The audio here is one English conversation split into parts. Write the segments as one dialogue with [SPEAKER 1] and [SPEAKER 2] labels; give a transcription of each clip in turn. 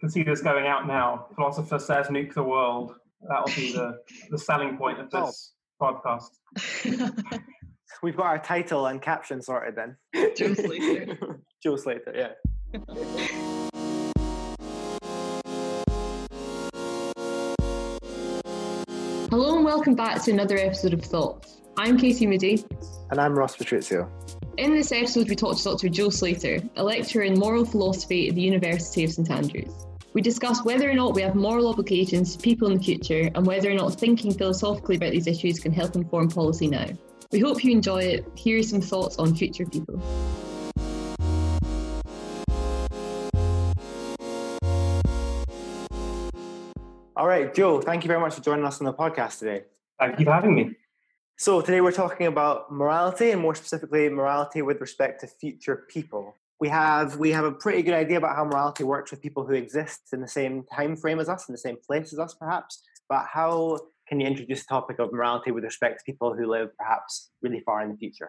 [SPEAKER 1] can see this going out now. Philosopher says nuke the world. That'll be the, the selling point of this oh. podcast.
[SPEAKER 2] We've got our title and caption sorted then.
[SPEAKER 3] Joe Slater.
[SPEAKER 2] Joe Slater, yeah.
[SPEAKER 3] Hello and welcome back to another episode of Thoughts. I'm Casey Moody.
[SPEAKER 2] And I'm Ross Patrizio.
[SPEAKER 3] In this episode, we talked to Dr. Joe Slater, a lecturer in moral philosophy at the University of St Andrews. We discuss whether or not we have moral obligations to people in the future and whether or not thinking philosophically about these issues can help inform policy now. We hope you enjoy it. Here are some thoughts on future people.
[SPEAKER 2] All right, Joe, thank you very much for joining us on the podcast today.
[SPEAKER 1] Thank you for having me.
[SPEAKER 2] So, today we're talking about morality and more specifically, morality with respect to future people. We have, we have a pretty good idea about how morality works with people who exist in the same time frame as us, in the same place as us, perhaps. But how can you introduce the topic of morality with respect to people who live perhaps really far in the future?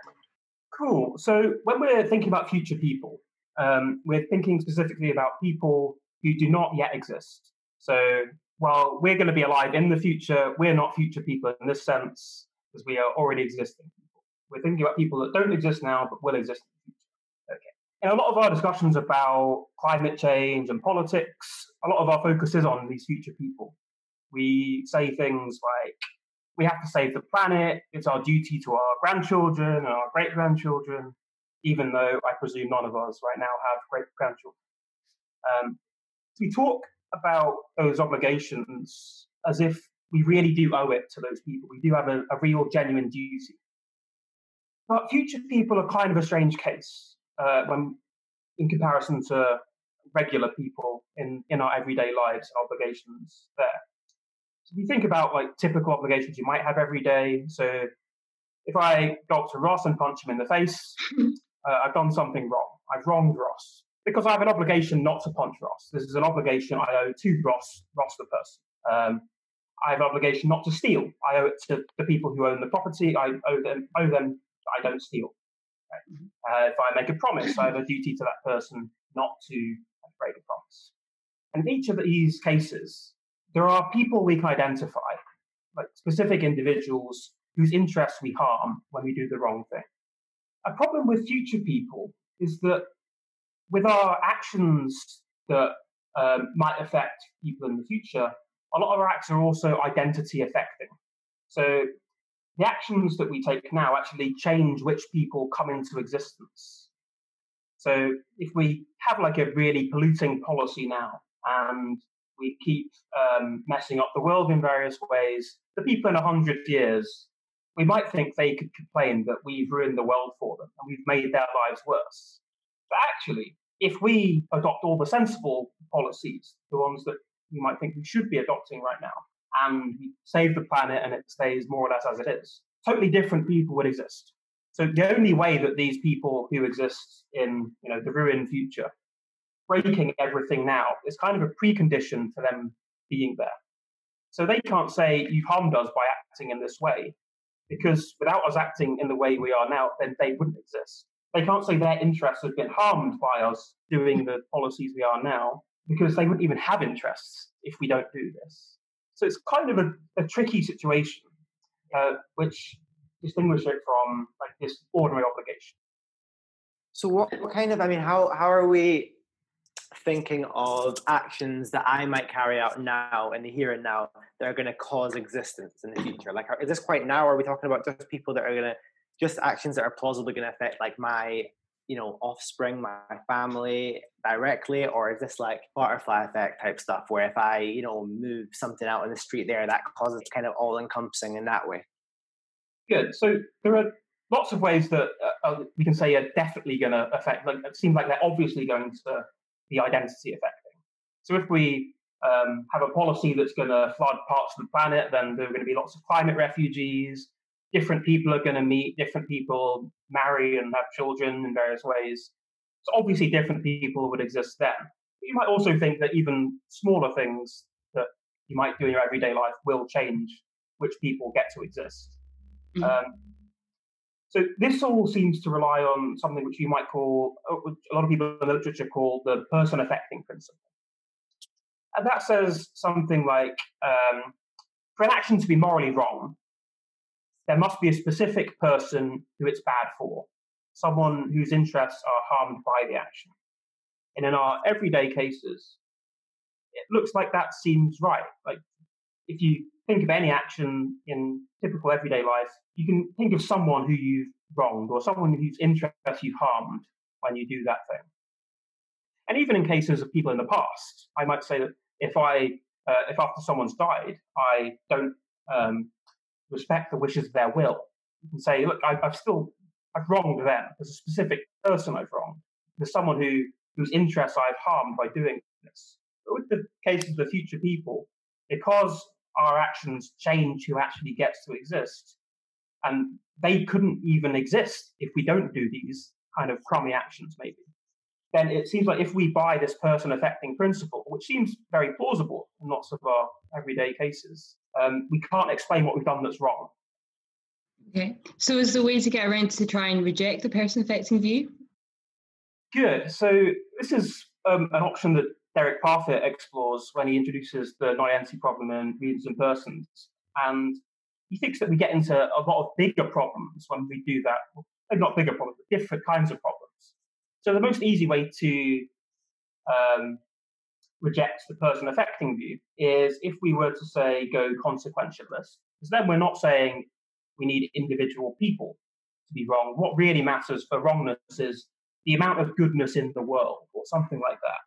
[SPEAKER 1] Cool. So, when we're thinking about future people, um, we're thinking specifically about people who do not yet exist. So, while we're going to be alive in the future, we're not future people in this sense because we are already existing people. We're thinking about people that don't exist now but will exist in the future. In a lot of our discussions about climate change and politics, a lot of our focus is on these future people. We say things like, we have to save the planet, it's our duty to our grandchildren and our great grandchildren, even though I presume none of us right now have great grandchildren. Um, we talk about those obligations as if we really do owe it to those people. We do have a, a real, genuine duty. But future people are kind of a strange case uh, when, in comparison to regular people in, in our everyday lives and obligations there. So if you think about like typical obligations you might have every day, so if I go up to Ross and punch him in the face, uh, I've done something wrong. I've wronged Ross because I have an obligation not to punch Ross. This is an obligation I owe to Ross, Ross the person. Um, I have an obligation not to steal. I owe it to the people who own the property. I owe them owe them I don't steal. Mm-hmm. Uh, if I make a promise, I have a duty to that person not to break a promise. And in each of these cases, there are people we can identify, like specific individuals whose interests we harm when we do the wrong thing. A problem with future people is that with our actions that um, might affect people in the future, a lot of our acts are also identity affecting. So the actions that we take now actually change which people come into existence. So if we have like a really polluting policy now and we keep um, messing up the world in various ways, the people in a hundred years, we might think they could complain that we've ruined the world for them and we've made their lives worse. But actually, if we adopt all the sensible policies, the ones that you might think we should be adopting right now, and we save the planet and it stays more or less as it is, totally different people would exist. So the only way that these people who exist in you know the ruined future, breaking everything now, is kind of a precondition for them being there. So they can't say you've harmed us by acting in this way, because without us acting in the way we are now, then they wouldn't exist. They can't say their interests have been harmed by us doing the policies we are now, because they wouldn't even have interests if we don't do this. So it's kind of a, a tricky situation, uh, which distinguishes it from like this ordinary obligation.
[SPEAKER 2] So what, what kind of I mean how how are we thinking of actions that I might carry out now in the here and now that are going to cause existence in the future? Like, is this quite now? Or are we talking about just people that are going to just actions that are plausibly going to affect like my you know offspring my family directly or is this like butterfly effect type stuff where if i you know move something out in the street there that causes kind of all encompassing in that way?
[SPEAKER 1] Good. So there are lots of ways that uh, uh we can say are definitely going to affect like it seems like they're obviously going to be identity affecting so if we um, have a policy that's going to flood parts of the planet then there are going to be lots of climate refugees. Different people are going to meet, different people marry and have children in various ways. So obviously, different people would exist then. But you might also think that even smaller things that you might do in your everyday life will change which people get to exist. Mm-hmm. Um, so this all seems to rely on something which you might call, uh, which a lot of people in the literature call the person affecting principle. and that says something like um, for an action to be morally wrong, there must be a specific person who it's bad for, someone whose interests are harmed by the action. And in our everyday cases, it looks like that seems right. Like if you think of any action in typical everyday life, you can think of someone who you've wronged or someone whose interests you've harmed when you do that thing. And even in cases of people in the past, I might say that if I, uh, if after someone's died, I don't um, respect the wishes of their will, you can say, look, I, have still, I've wronged them. There's a specific person I've wronged. There's someone who whose interests I've harmed by doing this. But with the case of the future people, because our actions change who actually gets to exist, and they couldn't even exist if we don't do these kind of crummy actions, maybe. Then it seems like if we buy this person affecting principle, which seems very plausible in lots of our everyday cases, um, we can't explain what we've done that's wrong.
[SPEAKER 3] Okay. So is the way to get around to try and reject the person affecting view?
[SPEAKER 1] Good. So this is um, an option that Derek Parfit explores when he introduces the non-identity problem in Reasons and Persons. And he thinks that we get into a lot of bigger problems when we do that. Well, not bigger problems, but different kinds of problems. So the most easy way to um, reject the person affecting view is if we were to say go consequentialist, because then we're not saying we need individual people to be wrong. What really matters for wrongness is the amount of goodness in the world, or something like that.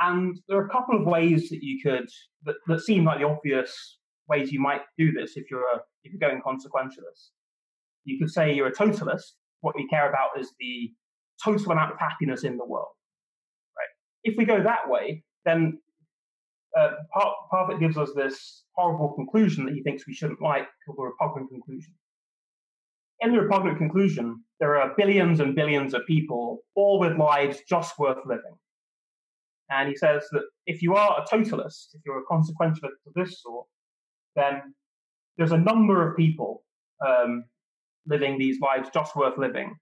[SPEAKER 1] And there are a couple of ways that you could that, that seem like the obvious ways you might do this if you're a, if you're going consequentialist. You could say you're a totalist. What you care about is the total amount of happiness in the world. Right? If we go that way, then uh, Parfit gives us this horrible conclusion that he thinks we shouldn't like, called the repugnant conclusion. In the repugnant conclusion, there are billions and billions of people, all with lives just worth living. And he says that if you are a totalist, if you're a consequentialist of this sort, then there's a number of people um, living these lives just worth living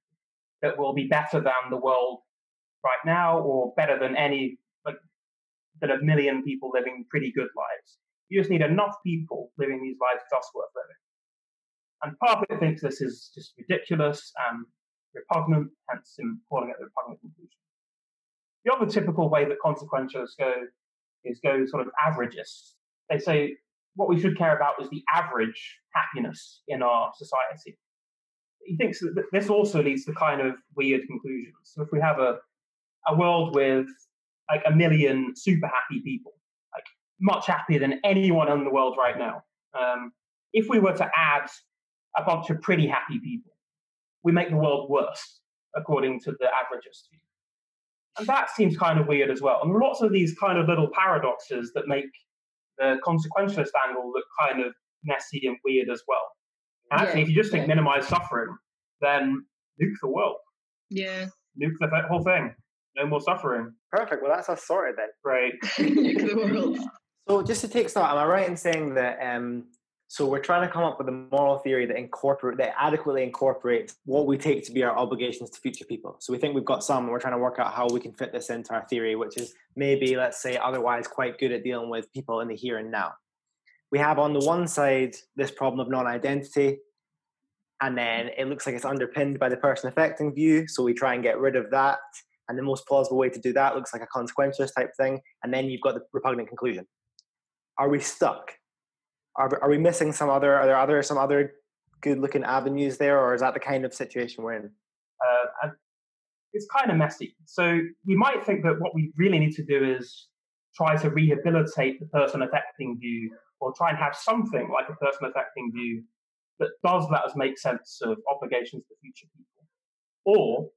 [SPEAKER 1] that will be better than the world right now or better than any like than a million people living pretty good lives. You just need enough people living these lives just worth living. And Parfit thinks this is just ridiculous and repugnant, hence him calling it the repugnant conclusion. The other typical way that consequentialists go is go sort of averages. They say what we should care about is the average happiness in our society he thinks that this also leads to kind of weird conclusions. So if we have a a world with like a million super happy people, like much happier than anyone in the world right now, um, if we were to add a bunch of pretty happy people, we make the world worse according to the averages view. And that seems kind of weird as well. And lots of these kind of little paradoxes that make the consequentialist angle look kind of messy and weird as well. And actually, yeah, if you just think yeah. minimize suffering, then nuke the world.
[SPEAKER 3] Yeah.
[SPEAKER 1] Nuke the whole thing. No more suffering.
[SPEAKER 2] Perfect. Well, that's us sorted then.
[SPEAKER 1] Right.
[SPEAKER 3] nuke the world.
[SPEAKER 2] So, just to take stock, am I right in saying that? Um, so we're trying to come up with a moral theory that incorporate that adequately incorporates what we take to be our obligations to future people. So we think we've got some, and we're trying to work out how we can fit this into our theory, which is maybe, let's say, otherwise quite good at dealing with people in the here and now. We have on the one side this problem of non-identity and then it looks like it's underpinned by the person affecting view so we try and get rid of that. And the most plausible way to do that looks like a consequentialist type thing and then you've got the repugnant conclusion. Are we stuck are, are we missing some other are there other some other good looking avenues there or is that the kind of situation we're in?
[SPEAKER 1] Uh, it's kind of messy. So we might think that what we really need to do is try to rehabilitate the person affecting view or try and have something like a person affecting view that does let us make sense of obligations to future people, or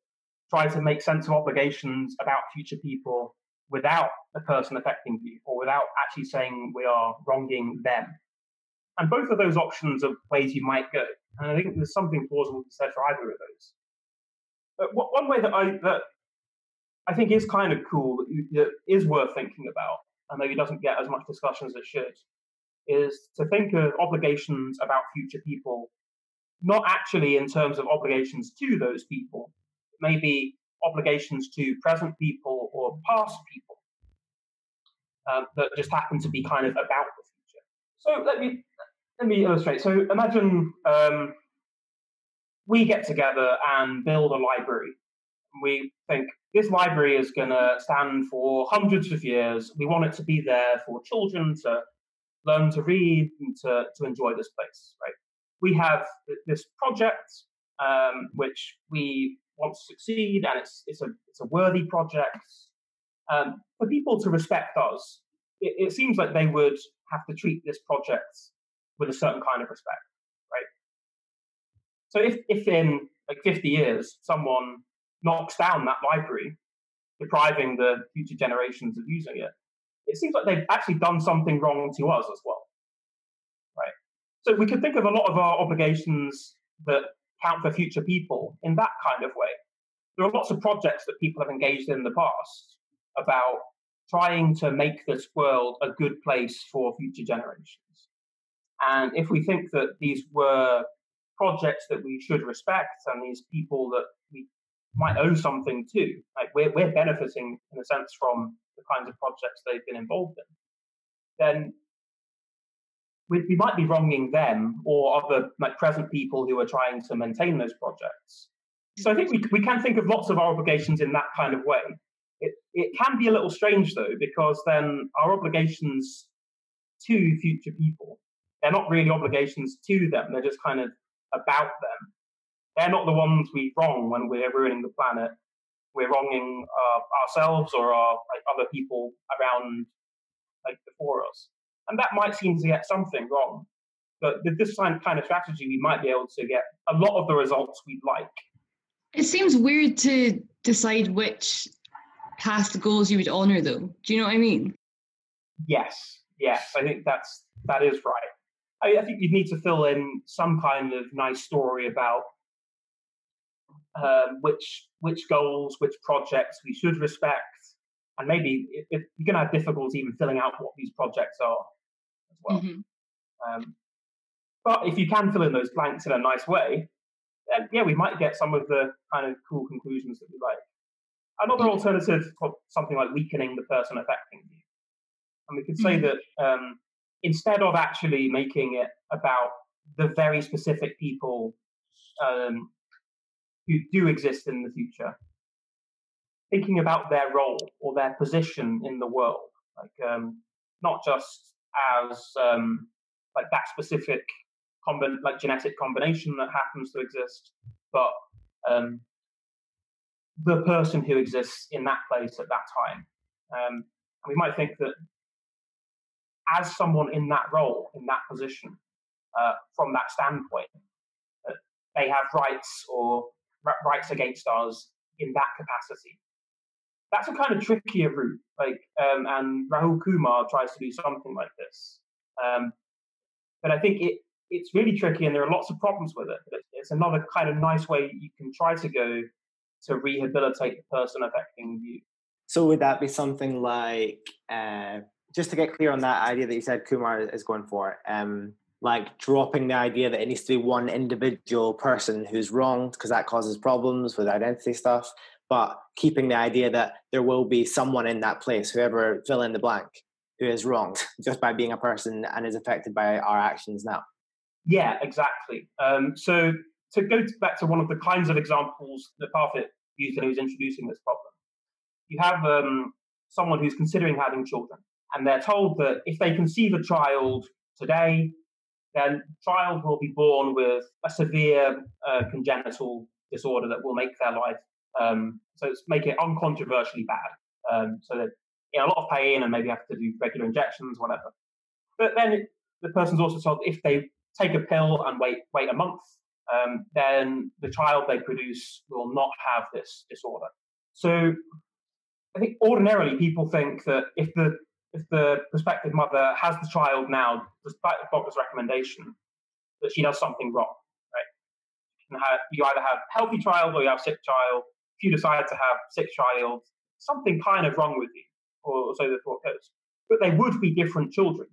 [SPEAKER 1] try to make sense of obligations about future people without the person affecting view or without actually saying we are wronging them. And both of those options are ways you might go. And I think there's something plausible to said for either of those. But one way that I that I think is kind of cool that, that is worth thinking about, and maybe doesn't get as much discussion as it should, is to think of obligations about future people, not actually in terms of obligations to those people, maybe obligations to present people or past people. um, that just happen to be kind of about the future. So let me let me illustrate. So imagine um, we get together and build a library. We think this library is going to stand for hundreds of years. We want it to be there for children to learn to read and to, to enjoy this place, right? We have this project um, which we want to succeed, and it's it's a it's a worthy project. Um, for people to respect us, it, it seems like they would have to treat this project with a certain kind of respect, right? So if if in like 50 years someone knocks down that library, depriving the future generations of using it, it seems like they've actually done something wrong to us as well, right? So we could think of a lot of our obligations that count for future people in that kind of way. There are lots of projects that people have engaged in, in the past about trying to make this world a good place for future generations. And if we think that these were projects that we should respect and these people that we might owe something to, like we're, we're benefiting in a sense from the kinds of projects they've been involved in, then we, we might be wronging them or other like present people who are trying to maintain those projects. So I think we, we can think of lots of our obligations in that kind of way. It, it can be a little strange though, because then our obligations to future people, they're not really obligations to them, they're just kind of about them. They're not the ones we wrong when we're ruining the planet. We're wronging uh, ourselves or our like, other people around like before us. And that might seem to get something wrong. But with this kind of strategy, we might be able to get a lot of the results we'd like.
[SPEAKER 3] It seems weird to decide which past goals you would honour, though. Do you know what I mean?
[SPEAKER 1] Yes, yes, I think that's that is right. I, I think you'd need to fill in some kind of nice story about um, which which goals, which projects we should respect, and maybe if, if you're going to have difficulty even filling out what these projects are as well. Mm-hmm. Um, but if you can fill in those blanks in a nice way, then yeah, we might get some of the kind of cool conclusions that we like. Another mm-hmm. alternative for something like weakening the person affecting view. And we could say mm-hmm. that um, instead of actually making it about the very specific people um, who do exist in the future, thinking about their role or their position in the world, like um, not just as um, like that specific combi- like genetic combination that happens to exist, but um, the person who exists in that place at that time. Um, we might think that as someone in that role, in that position, uh, from that standpoint, that they have rights or rights against us in that capacity that's a kind of trickier route. Like, um, and Rahul Kumar tries to do something like this. Um, but I think it it's really tricky, and there are lots of problems with it. But it's, it's another kind of nice way you can try to go to rehabilitate the person affecting view.
[SPEAKER 2] So would that be something like, uh, just to get clear on that idea that you said Kumar is going for, um, like dropping the idea that it needs to be one individual person who's wronged because that causes problems with identity stuff, but keeping the idea that there will be someone in that place, whoever fill in the blank, who is wronged just by being a person and is affected by our actions now.
[SPEAKER 1] Yeah, exactly. Um, so to go back to one of the kinds of examples that Parfit used when he was introducing this problem, you have um, someone who's considering having children, and they're told that if they conceive a child today, then the child will be born with a severe uh, congenital disorder that will make their life um, so make it uncontroversially bad. Um, so that in a lot of pain and maybe have to do regular injections, whatever. But then it, the person's also told if they take a pill and wait wait a month, um, then the child they produce will not have this disorder. So I think ordinarily people think that if the if the prospective mother has the child now, despite the doctor's recommendation, that she does something wrong, right? You, have, you either have healthy child or you have sick child, if you decide to have sick child, something kind of wrong with you, or so the thought goes. But they would be different children,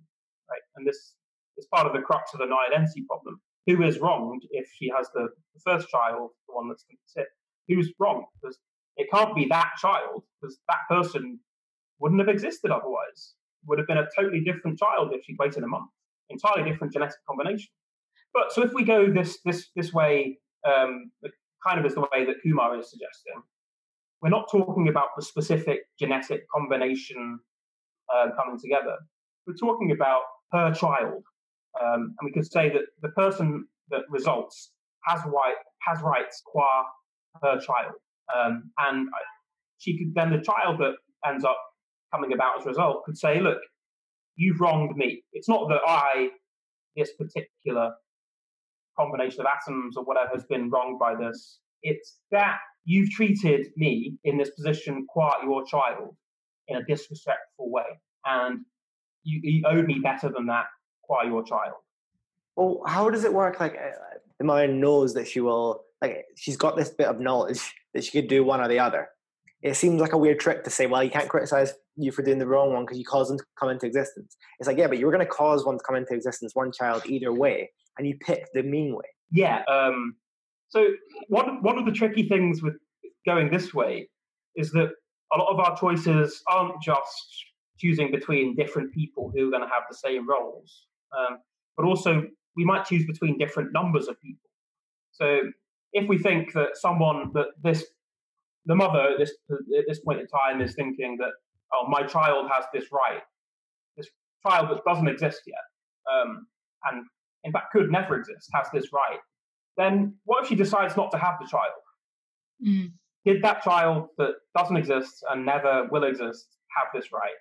[SPEAKER 1] right? And this is part of the crux of the no identity problem. Who is wronged if she has the, the first child, the one that's sick? Who's wrong? Because it can't be that child, because that person wouldn't have existed otherwise. would have been a totally different child if she'd waited a month. Entirely different genetic combination. But so if we go this this this way, um, kind of as the way that Kumar is suggesting, we're not talking about the specific genetic combination uh, coming together. We're talking about per child, um, and we could say that the person that results has right has rights qua her child, um, and she could then the child that ends up coming about as a result could say, "Look, you've wronged me. It's not that I, this particular combination of atoms or whatever has been wronged by this. It's that you've treated me in this position qua your child in a disrespectful way, and you, you owe me better than that qua your child."
[SPEAKER 2] Well, how does it work? Like, uh, the mother knows that she will like she's got this bit of knowledge that she could do one or the other. It seems like a weird trick to say, well, you can't criticize you for doing the wrong one because you caused them to come into existence. It's like, yeah, but you were going to cause one to come into existence, one child either way, and you picked the mean way.
[SPEAKER 1] Yeah. Um, so one one of the tricky things with going this way is that a lot of our choices aren't just choosing between different people who are going to have the same roles, um, but also we might choose between different numbers of people. So if we think that someone that this the mother at this at this point in time is thinking that oh my child has this right, this child that doesn't exist yet, um, and in fact could never exist has this right. Then what if she decides not to have the child? Mm. Did that child that doesn't exist and never will exist have this right?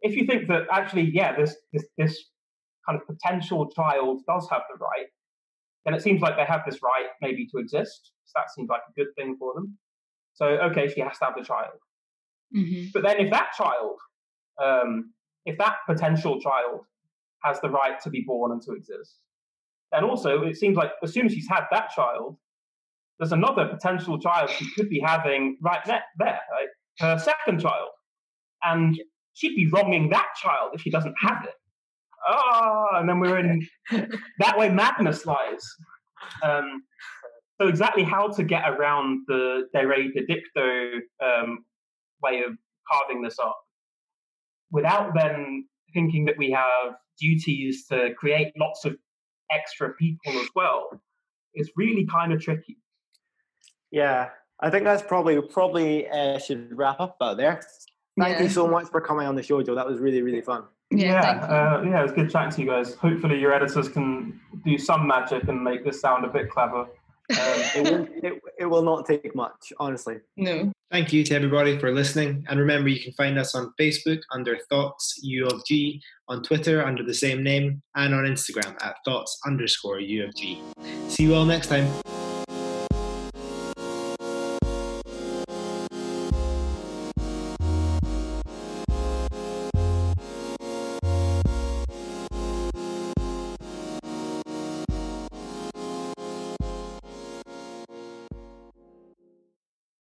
[SPEAKER 1] If you think that actually, yeah, this this this kind of potential child does have the right, then it seems like they have this right maybe to exist. So that seems like a good thing for them. So, okay, she has to have the child. Mm-hmm. But then if that child, um, if that potential child has the right to be born and to exist, then also it seems like as soon as she's had that child, there's another potential child she could be having right there, there right? her second child. And she'd be wronging that child if she doesn't have it oh, and then we're in that way madness lies. Um, so exactly how to get around the de re de dicto um, way of carving this up without then thinking that we have duties to create lots of extra people as well it's really kind of tricky.
[SPEAKER 2] Yeah, I think that's probably probably uh, should wrap up about there. Thank yeah. you so much for coming on the show, Joe. That was really really fun.
[SPEAKER 1] Yeah, yeah, uh, yeah, it was good chatting to you guys. Hopefully, your editors can do some magic and make this sound a bit clever. Um,
[SPEAKER 2] it, will, it, it will not take much, honestly.
[SPEAKER 3] No.
[SPEAKER 4] Thank you to everybody for listening. And remember, you can find us on Facebook under Thoughts U of G, on Twitter under the same name, and on Instagram at Thoughts underscore U of G. See you all next time.